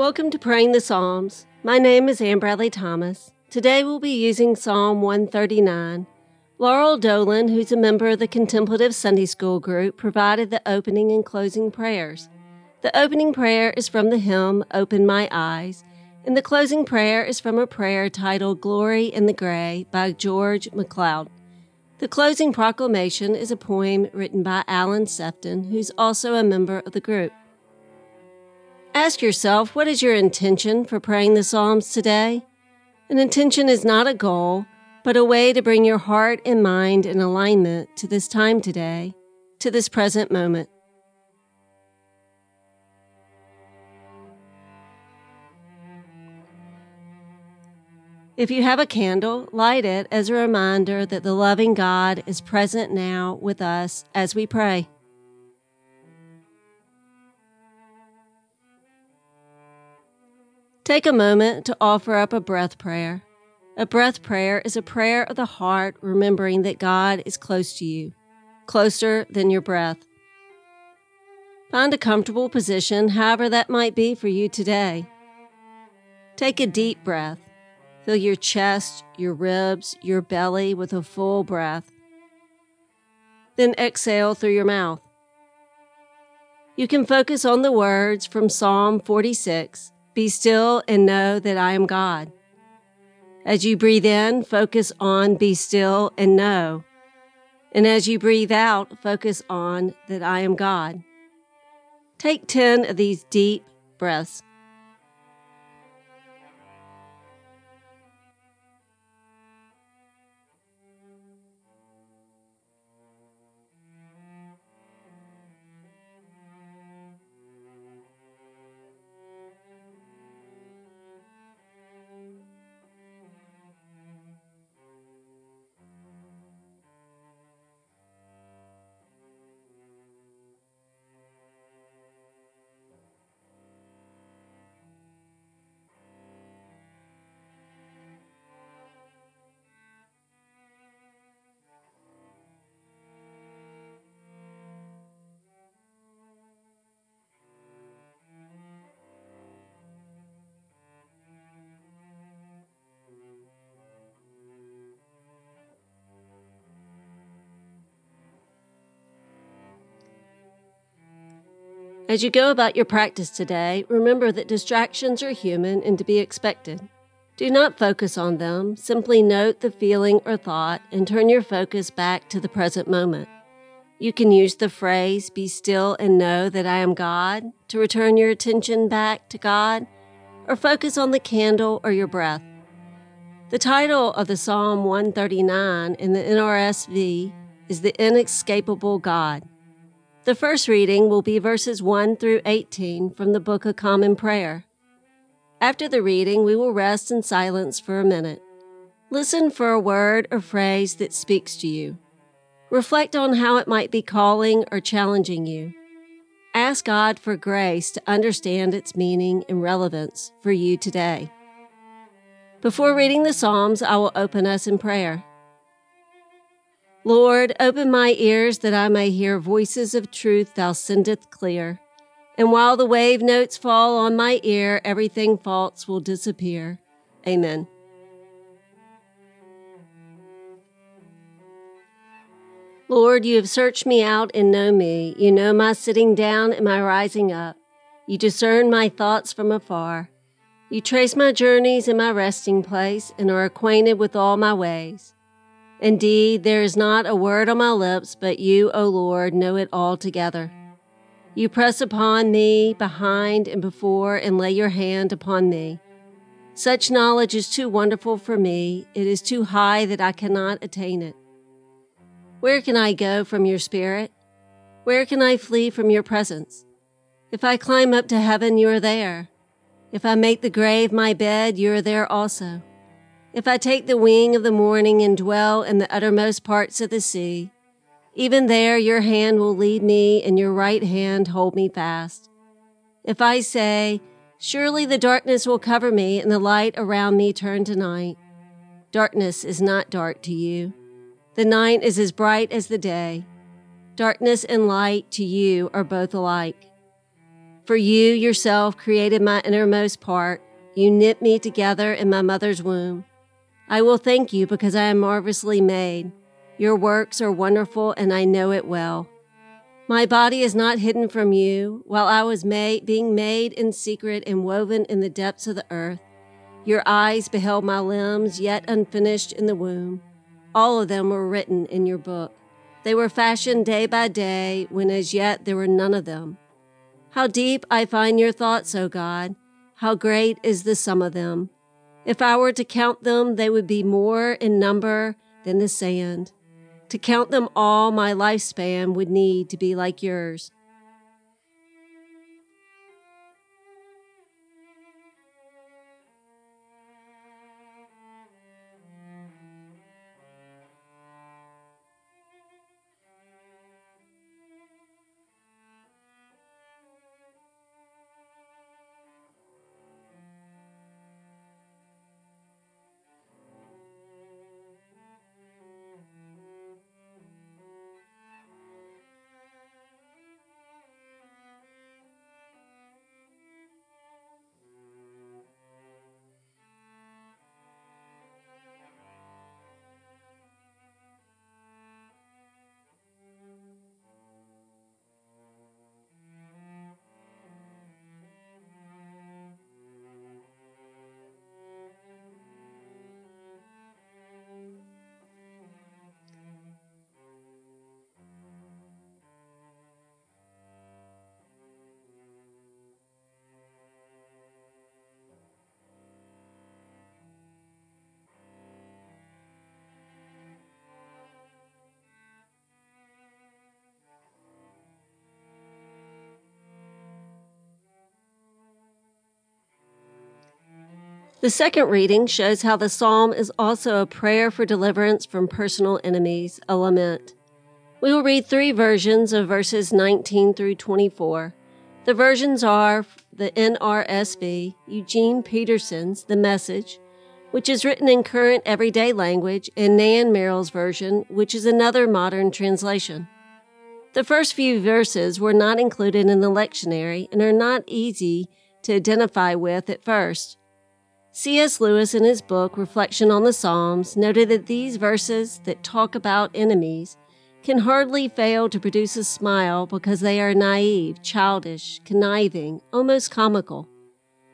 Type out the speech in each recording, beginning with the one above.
Welcome to Praying the Psalms. My name is Ann Bradley Thomas. Today we'll be using Psalm 139. Laurel Dolan, who's a member of the Contemplative Sunday School group, provided the opening and closing prayers. The opening prayer is from the hymn Open My Eyes, and the closing prayer is from a prayer titled Glory in the Gray by George MacLeod. The closing proclamation is a poem written by Alan Sefton, who's also a member of the group. Ask yourself what is your intention for praying the Psalms today? An intention is not a goal, but a way to bring your heart and mind in alignment to this time today, to this present moment. If you have a candle, light it as a reminder that the loving God is present now with us as we pray. Take a moment to offer up a breath prayer. A breath prayer is a prayer of the heart, remembering that God is close to you, closer than your breath. Find a comfortable position, however that might be for you today. Take a deep breath. Fill your chest, your ribs, your belly with a full breath. Then exhale through your mouth. You can focus on the words from Psalm 46 Be still and know that I am God. As you breathe in, focus on be still and know. And as you breathe out, focus on that I am God. Take 10 of these deep breaths. As you go about your practice today, remember that distractions are human and to be expected. Do not focus on them, simply note the feeling or thought and turn your focus back to the present moment. You can use the phrase, be still and know that I am God, to return your attention back to God, or focus on the candle or your breath. The title of the Psalm 139 in the NRSV is The Inescapable God. The first reading will be verses 1 through 18 from the Book of Common Prayer. After the reading, we will rest in silence for a minute. Listen for a word or phrase that speaks to you. Reflect on how it might be calling or challenging you. Ask God for grace to understand its meaning and relevance for you today. Before reading the Psalms, I will open us in prayer. Lord, open my ears that I may hear voices of truth thou sendest clear. And while the wave notes fall on my ear, everything false will disappear. Amen. Lord, you have searched me out and know me. You know my sitting down and my rising up. You discern my thoughts from afar. You trace my journeys and my resting place and are acquainted with all my ways. Indeed, there is not a word on my lips, but you, O Lord, know it altogether. You press upon me behind and before and lay your hand upon me. Such knowledge is too wonderful for me. It is too high that I cannot attain it. Where can I go from your spirit? Where can I flee from your presence? If I climb up to heaven, you are there. If I make the grave my bed, you are there also. If I take the wing of the morning and dwell in the uttermost parts of the sea, even there your hand will lead me and your right hand hold me fast. If I say, Surely the darkness will cover me and the light around me turn to night, darkness is not dark to you. The night is as bright as the day. Darkness and light to you are both alike. For you yourself created my innermost part. You knit me together in my mother's womb. I will thank you because I am marvelously made. Your works are wonderful, and I know it well. My body is not hidden from you, while I was made, being made in secret and woven in the depths of the earth. Your eyes beheld my limbs, yet unfinished in the womb. All of them were written in your book. They were fashioned day by day, when as yet there were none of them. How deep I find your thoughts, O God! How great is the sum of them! If I were to count them, they would be more in number than the sand. To count them all, my lifespan would need to be like yours. The second reading shows how the psalm is also a prayer for deliverance from personal enemies, a lament. We will read three versions of verses 19 through 24. The versions are the NRSV, Eugene Peterson's The Message, which is written in current everyday language, and Nan Merrill's version, which is another modern translation. The first few verses were not included in the lectionary and are not easy to identify with at first. C.S. Lewis, in his book Reflection on the Psalms, noted that these verses that talk about enemies can hardly fail to produce a smile because they are naive, childish, conniving, almost comical.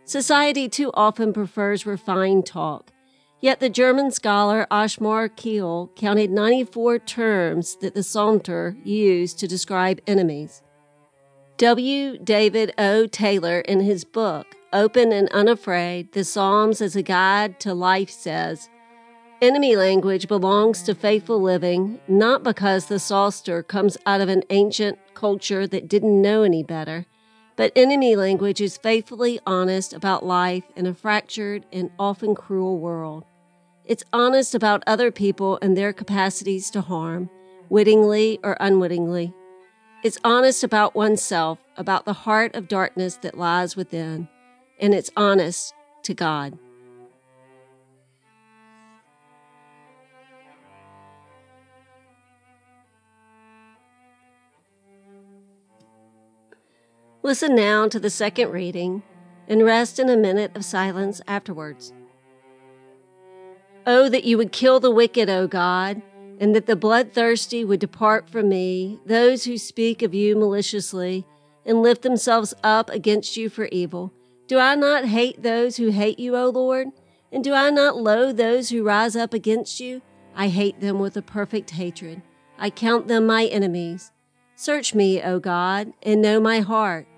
Society too often prefers refined talk, yet the German scholar Othmar Keel counted 94 terms that the Psalter used to describe enemies. W. David O. Taylor, in his book Open and Unafraid, the Psalms as a Guide to Life says, Enemy language belongs to faithful living, not because the Psalter comes out of an ancient culture that didn't know any better, but enemy language is faithfully honest about life in a fractured and often cruel world. It's honest about other people and their capacities to harm, wittingly or unwittingly. It's honest about oneself, about the heart of darkness that lies within and it's honest to God. Listen now to the second reading and rest in a minute of silence afterwards. Oh, that you would kill the wicked, O God, and that the bloodthirsty would depart from me, those who speak of you maliciously and lift themselves up against you for evil. Do I not hate those who hate you, O Lord? And do I not loathe those who rise up against you? I hate them with a perfect hatred. I count them my enemies. Search me, O God, and know my heart.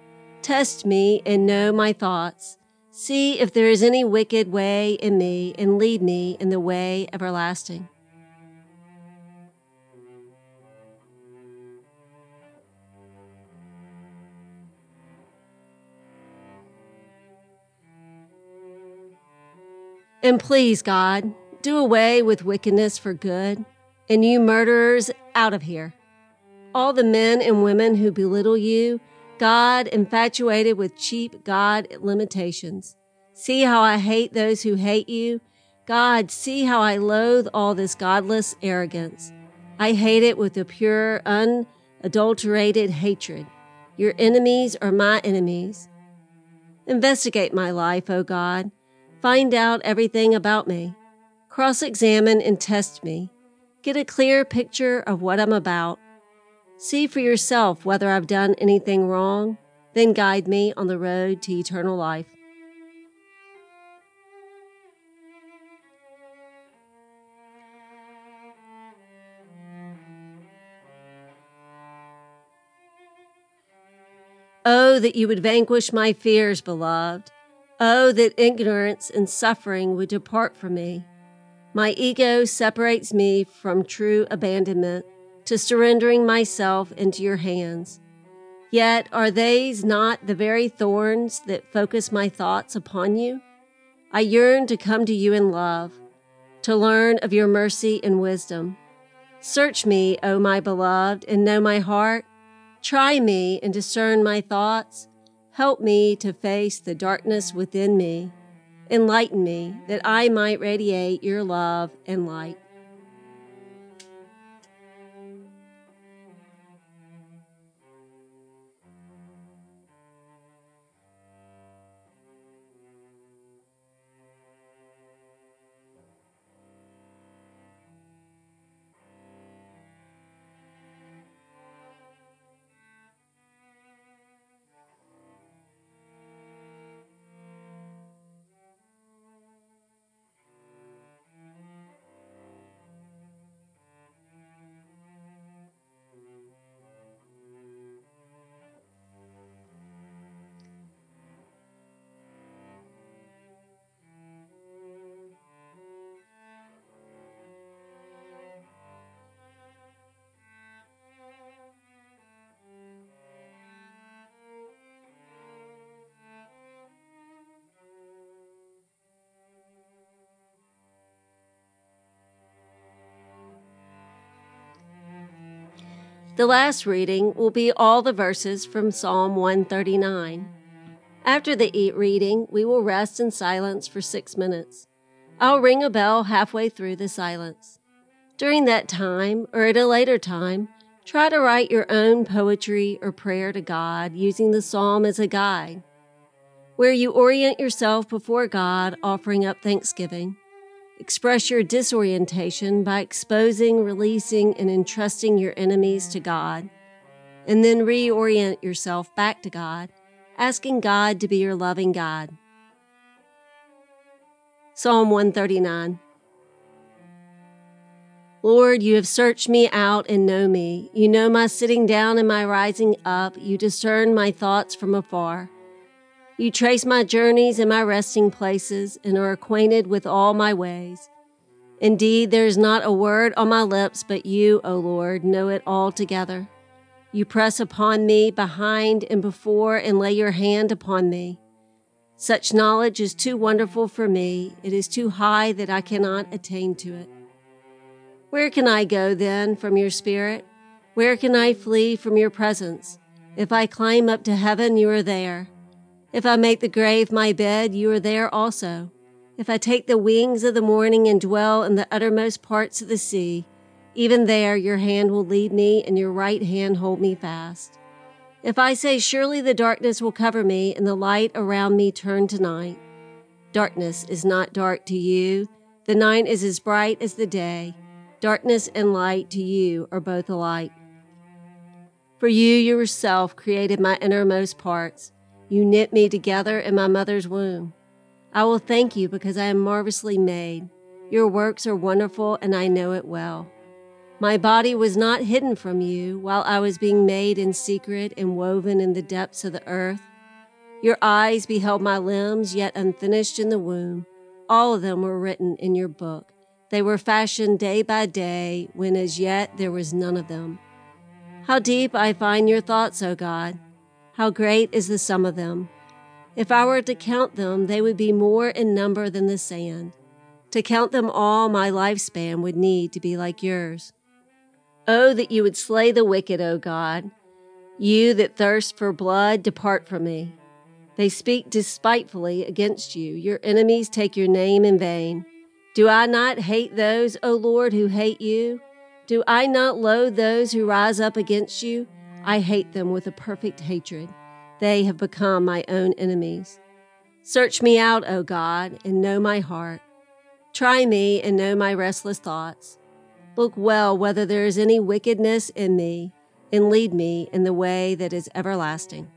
Test me and know my thoughts. See if there is any wicked way in me, and lead me in the way everlasting. And please, God, do away with wickedness for good, and you murderers out of here. All the men and women who belittle you, God infatuated with cheap God limitations. See how I hate those who hate you. God, see how I loathe all this godless arrogance. I hate it with a pure, unadulterated hatred. Your enemies are my enemies. Investigate my life, O God. Find out everything about me. Cross examine and test me. Get a clear picture of what I'm about. See for yourself whether I've done anything wrong, then guide me on the road to eternal life. Oh, that you would vanquish my fears, beloved. Oh, that ignorance and suffering would depart from me. My ego separates me from true abandonment to surrendering myself into your hands. Yet are these not the very thorns that focus my thoughts upon you? I yearn to come to you in love, to learn of your mercy and wisdom. Search me, O my beloved, and know my heart. Try me and discern my thoughts. Help me to face the darkness within me. Enlighten me that I might radiate your love and light. The last reading will be all the verses from Psalm 139. After the eat reading, we will rest in silence for six minutes. I'll ring a bell halfway through the silence. During that time, or at a later time, try to write your own poetry or prayer to God using the psalm as a guide, where you orient yourself before God, offering up thanksgiving. Express your disorientation by exposing, releasing, and entrusting your enemies to God. And then reorient yourself back to God, asking God to be your loving God. Psalm 139 Lord, you have searched me out and know me. You know my sitting down and my rising up. You discern my thoughts from afar. You trace my journeys and my resting places and are acquainted with all my ways. Indeed, there is not a word on my lips, but you, O Lord, know it altogether. You press upon me behind and before and lay your hand upon me. Such knowledge is too wonderful for me. It is too high that I cannot attain to it. Where can I go then from your spirit? Where can I flee from your presence? If I climb up to heaven, you are there. If I make the grave my bed, you are there also. If I take the wings of the morning and dwell in the uttermost parts of the sea, even there your hand will lead me and your right hand hold me fast. If I say, Surely the darkness will cover me and the light around me turn to night. Darkness is not dark to you. The night is as bright as the day. Darkness and light to you are both alike. For you yourself created my innermost parts. You knit me together in my mother's womb. I will thank you because I am marvelously made. Your works are wonderful, and I know it well. My body was not hidden from you while I was being made in secret and woven in the depths of the earth. Your eyes beheld my limbs, yet unfinished in the womb. All of them were written in your book. They were fashioned day by day, when as yet there was none of them. How deep I find your thoughts, O God! How great is the sum of them! If I were to count them, they would be more in number than the sand. To count them all, my lifespan would need to be like yours. Oh, that you would slay the wicked, O God. You that thirst for blood, depart from me. They speak despitefully against you. Your enemies take your name in vain. Do I not hate those, O Lord, who hate you? Do I not loathe those who rise up against you? I hate them with a perfect hatred. They have become my own enemies. Search me out, O God, and know my heart. Try me and know my restless thoughts. Look well whether there is any wickedness in me, and lead me in the way that is everlasting.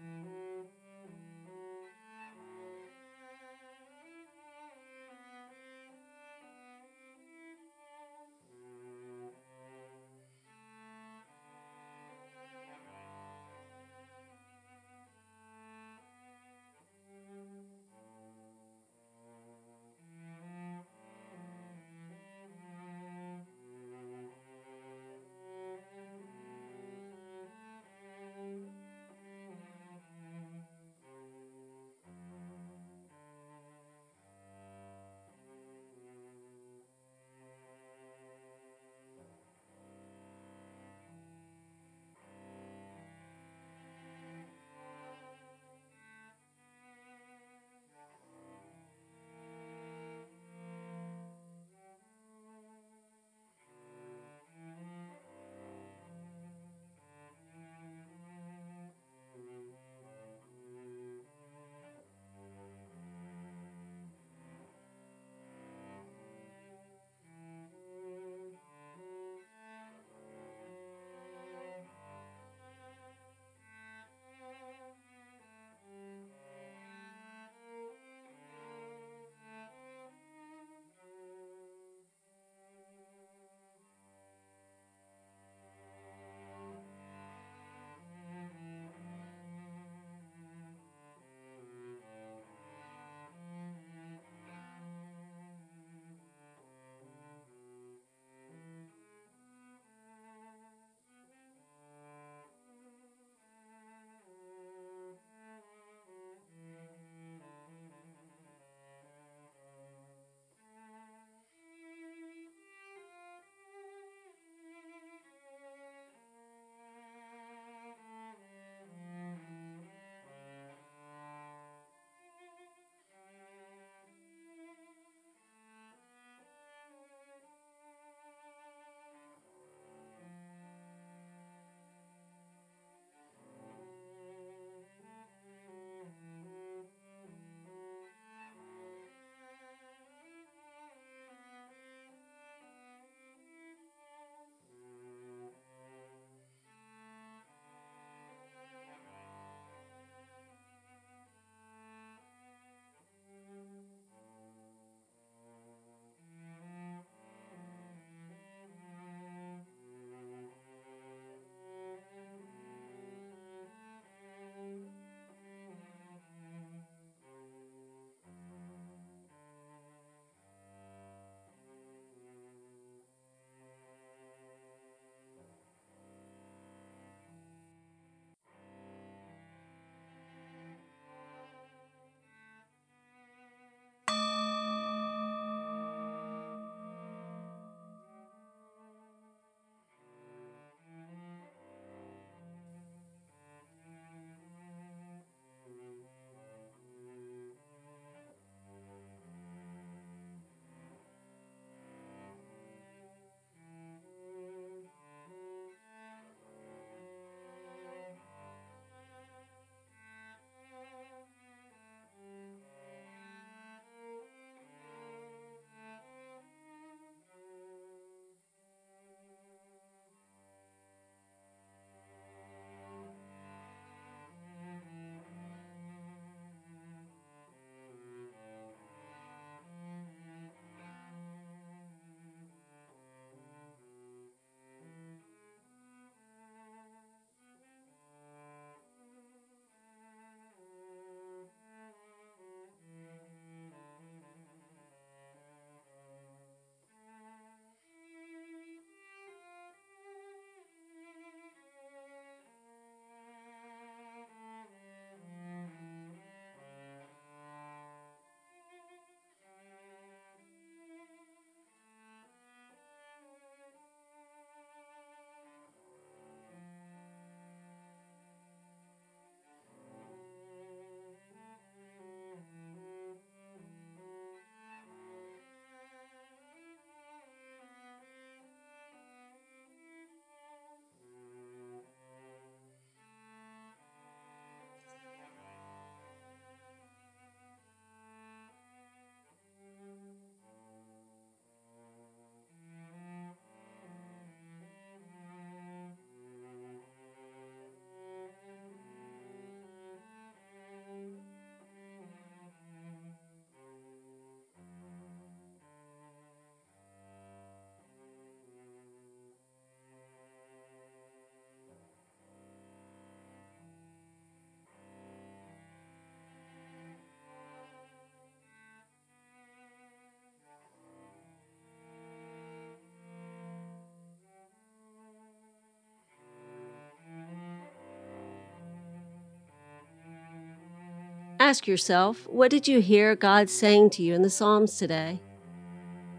Ask yourself, what did you hear God saying to you in the Psalms today?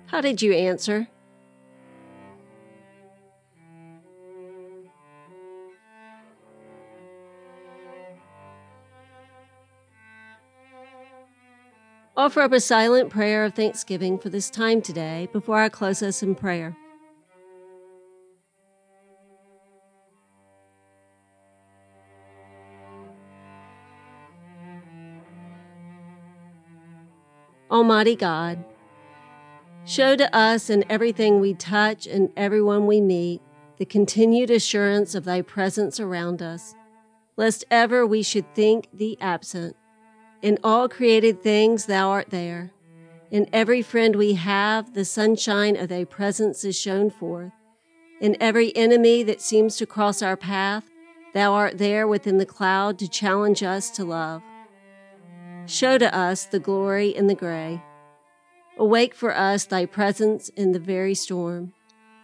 How did you answer? Offer up a silent prayer of thanksgiving for this time today before I close us in prayer. Almighty God, show to us in everything we touch and everyone we meet the continued assurance of Thy presence around us, lest ever we should think Thee absent. In all created things Thou art there. In every friend we have, the sunshine of Thy presence is shown forth. In every enemy that seems to cross our path, Thou art there within the cloud to challenge us to love. Show to us the glory in the gray. Awake for us thy presence in the very storm,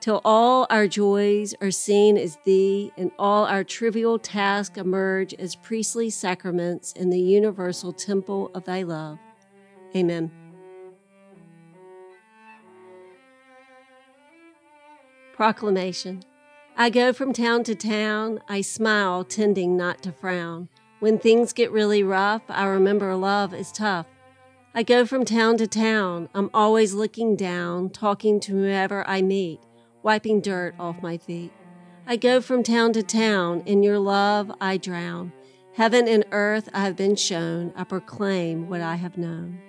till all our joys are seen as thee and all our trivial tasks emerge as priestly sacraments in the universal temple of thy love. Amen. Proclamation I go from town to town, I smile, tending not to frown. When things get really rough, I remember love is tough. I go from town to town. I'm always looking down, talking to whoever I meet, wiping dirt off my feet. I go from town to town. In your love, I drown. Heaven and earth I have been shown. I proclaim what I have known.